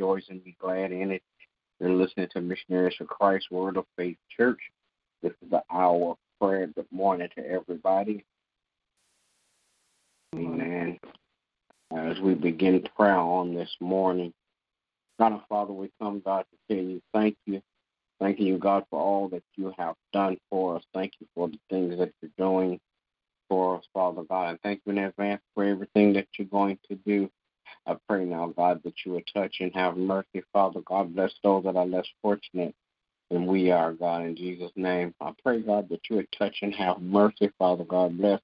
Rejoice and be glad in it. You're listening to Missionaries for Christ Word of Faith Church. This is the hour of prayer. Good morning to everybody. Amen. As we begin prayer on this morning, God and Father, we come, God, to tell you thank you. Thanking you, God, for all that you have done for us. Thank you for the things that you're doing for us, Father God. And thank you in advance for everything that you're going to do. I pray now, God, that you would touch and have mercy, Father God. Bless those that are less fortunate than we are, God, in Jesus' name. I pray, God, that you would touch and have mercy, Father God. Bless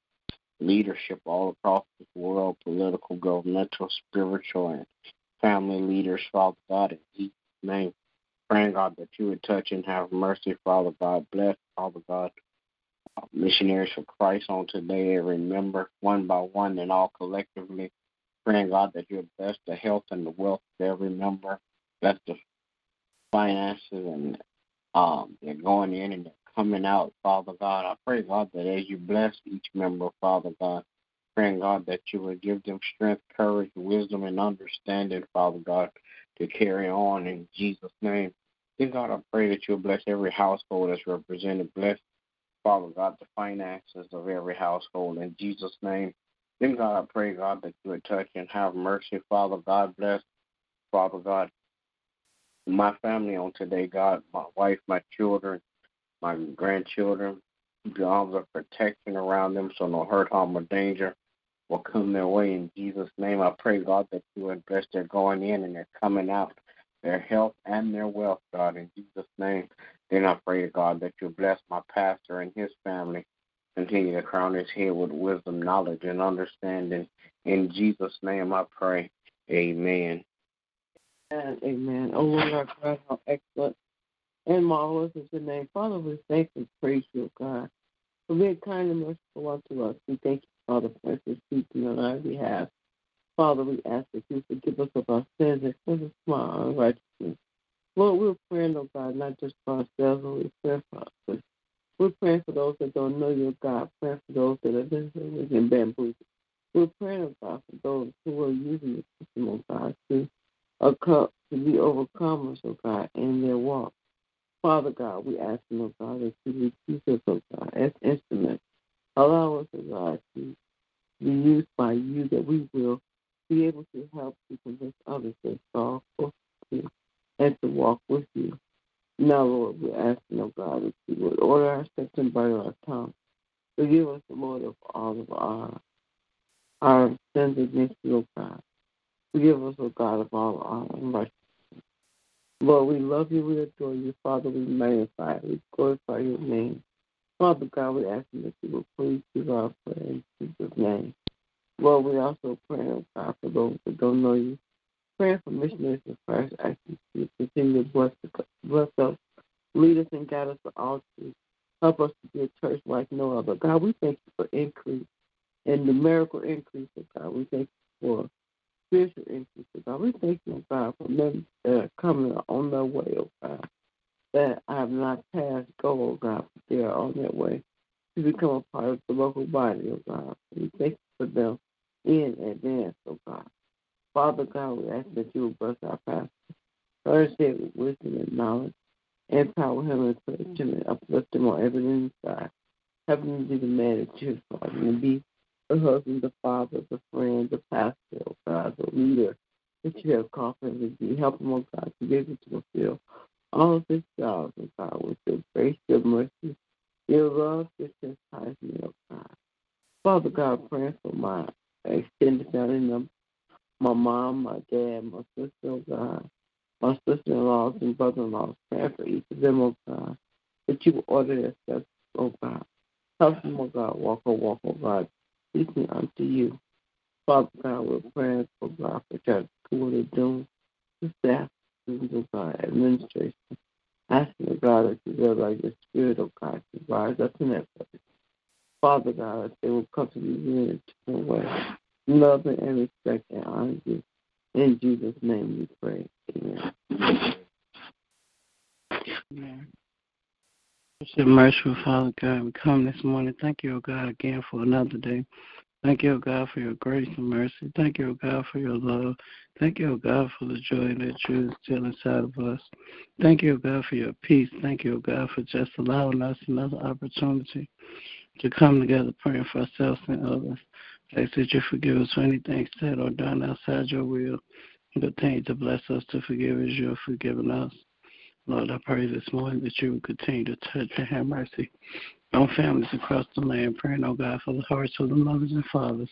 leadership all across this world, political, governmental, spiritual, and family leaders, Father God, in Jesus' name. Praying, God, that you would touch and have mercy, Father God. Bless, Father God, missionaries for Christ on today and remember one by one and all collectively. Praying, God, that you bless the health and the wealth of every member. Bless the finances and um, they're going in and they're coming out, Father God. I pray, God, that as you bless each member, Father God, praying, God, that you would give them strength, courage, wisdom, and understanding, Father God, to carry on in Jesus' name. Then, God, I pray that you'll bless every household that's represented. Bless, Father God, the finances of every household in Jesus' name. Then, God, I pray, God, that you would touch and have mercy, Father God. Bless, Father God, my family on today, God, my wife, my children, my grandchildren. Your arms of protection around them so no hurt, harm, or danger will come their way in Jesus' name. I pray, God, that you would bless their going in and their coming out, their health and their wealth, God, in Jesus' name. Then I pray, God, that you bless my pastor and his family. Continue to crown his head with wisdom, knowledge, and understanding. In Jesus' name I pray. Amen. And amen. Oh Lord our God, how excellent and marvelous is your name. Father, we thank and praise you, God, for being kind and merciful unto us. We thank you, Father, for speaking on our behalf. Father, we ask that you forgive us of our sins and cleanse us from our unrighteousness. Lord, we're praying, oh God, not just for ourselves, but we're praying for. We're praying for those that don't know you, God. Praying for those that are visiting and bamboozled. We're praying, oh God, for those who are using the system, oh God, to, to be overcomers, oh God, in their walk. Father God, we ask you, oh God, that you use us, oh God, as instruments. Allow us, oh God, to be used by you, that we will be able to help to convince others to close to you and to walk with you. Now, Lord, we're asking, oh God, that you would order our steps and bridle our tongue. Forgive us, Lord, of all of our, our sins against you, oh God. Forgive us, oh God, of all our unrighteousness. Lord, we love you, we adore you. Father, we magnify, we glorify your name. Father God, we ask you that you will please give our prayer in Jesus' name. Lord, we also pray, oh God, for those that don't know you. Praying for missionaries of Christ, asking you to continue to bless, bless us, lead us and guide us to all truth. Help us to be a church like no other. God, we thank you for increase and numerical increase, oh God. We thank you for spiritual increase, oh God. We thank you, oh God, for men that are coming on their way, oh God, that I have not passed go, oh God, but they are on their way to become a part of the local body, oh God. We thank you for them in advance, oh God. Father God, we ask that you will bless our pastor. First, with wisdom and knowledge. Empower him and encourage mm. him and uplift him on every inside. Help him to be the man that you're calling him to be the husband, the father, the friend, the pastor, oh God, the leader that you have called him to be. Help him, oh God, to be able to fulfill all of his jobs, oh God, with your grace, your mercy, your love, your chastisement, oh God. Father God, praying for my extended family member, my mom, my dad, my sister, oh God, my sister-in-laws and brother-in-laws, praying for each of them, oh God, that you order their steps, oh God. Help them, oh God, walk, oh walk, oh God, seeking unto you. Father God, we're praying for God for church school doing, the staff, students, oh God, administration. Asking, oh God, that you will like the Spirit, of God, to rise up in that place. Father God, they will come to you in a different way, loving and respecting honor you. In Jesus' name we pray. Amen. Amen. Merciful Father God, we come this morning. Thank you, O God, again for another day. Thank you, O God, for your grace and mercy. Thank you, O God, for your love. Thank you, O God, for the joy that you still inside of us. Thank you, O God, for your peace. Thank you, O God, for just allowing us another opportunity to come together praying for ourselves and others. I ask that you forgive us for anything said or done outside your will. Continue to bless us to forgive as you have forgiven us. Lord, I pray this morning that you will continue to touch and have mercy on families across the land, praying, oh God, for the hearts of the mothers and fathers,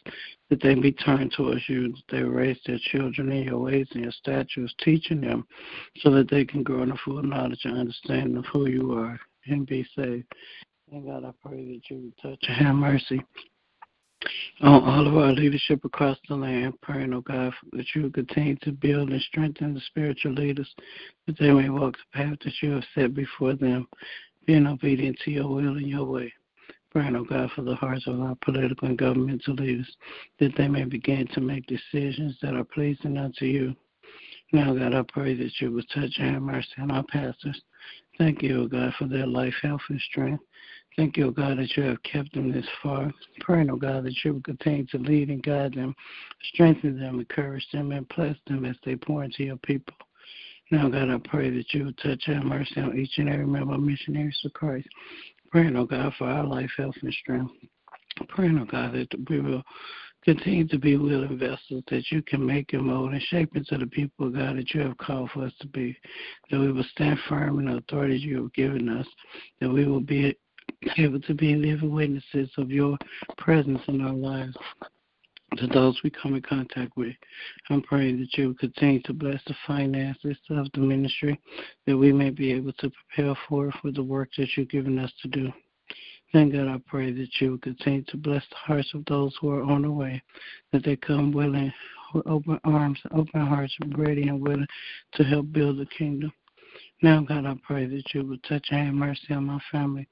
that they be turned towards you, that they raise their children in your ways and your statutes, teaching them so that they can grow in the full knowledge and understanding of who you are and be saved. And God, I pray that you would touch and have mercy on all of our leadership across the land, praying, oh God, that you continue to build and strengthen the spiritual leaders, that they may walk the path that you have set before them, being obedient to your will and your way. Praying, oh God, for the hearts of our political and governmental leaders, that they may begin to make decisions that are pleasing unto you. Now, God, I pray that you will touch and have mercy on our pastors. Thank you, oh God, for their life, health, and strength. Thank you, O God, that you have kept them this far. Praying, O God, that you will continue to lead and guide them, strengthen them, encourage them, and bless them as they pour into your people. Now, God, I pray that you will touch and mercy on each and every member of Missionaries of Christ. Praying, O God, for our life, health, and strength. Praying, O God, that we will continue to be willing vessels that you can make and mold and shape into the people, God, that you have called for us to be. That we will stand firm in the authority you have given us. That we will be able to be living witnesses of your presence in our lives to those we come in contact with. I'm praying that you will continue to bless the finances of the ministry, that we may be able to prepare for for the work that you've given us to do. Thank God, I pray that you will continue to bless the hearts of those who are on the way, that they come willing, with open arms, open hearts, ready and willing to help build the kingdom. Now, God, I pray that you will touch and have mercy on my family,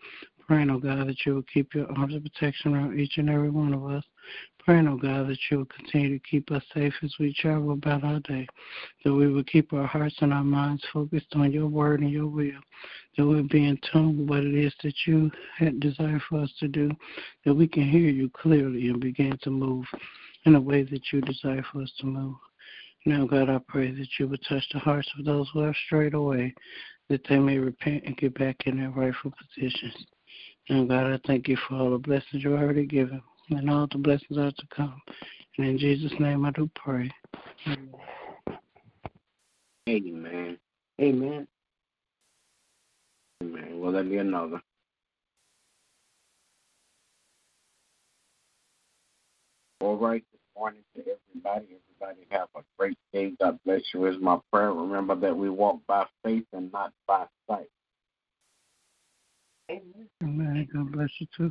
Praying, oh God, that you will keep your arms of protection around each and every one of us. Praying, oh God, that you will continue to keep us safe as we travel about our day. That we will keep our hearts and our minds focused on your word and your will. That we'll be in tune with what it is that you had desire for us to do. That we can hear you clearly and begin to move in a way that you desire for us to move. Now, God, I pray that you would touch the hearts of those who have strayed away, that they may repent and get back in their rightful positions. Now, God, I thank you for all the blessings you already given and all the blessings are to come. And in Jesus' name I do pray. Amen. Amen. Amen. Amen. Will there be another? All right. Good morning to everybody. Everybody have a great day. God bless you is my prayer. Remember that we walk by faith and not by sight. Amen. God bless you too.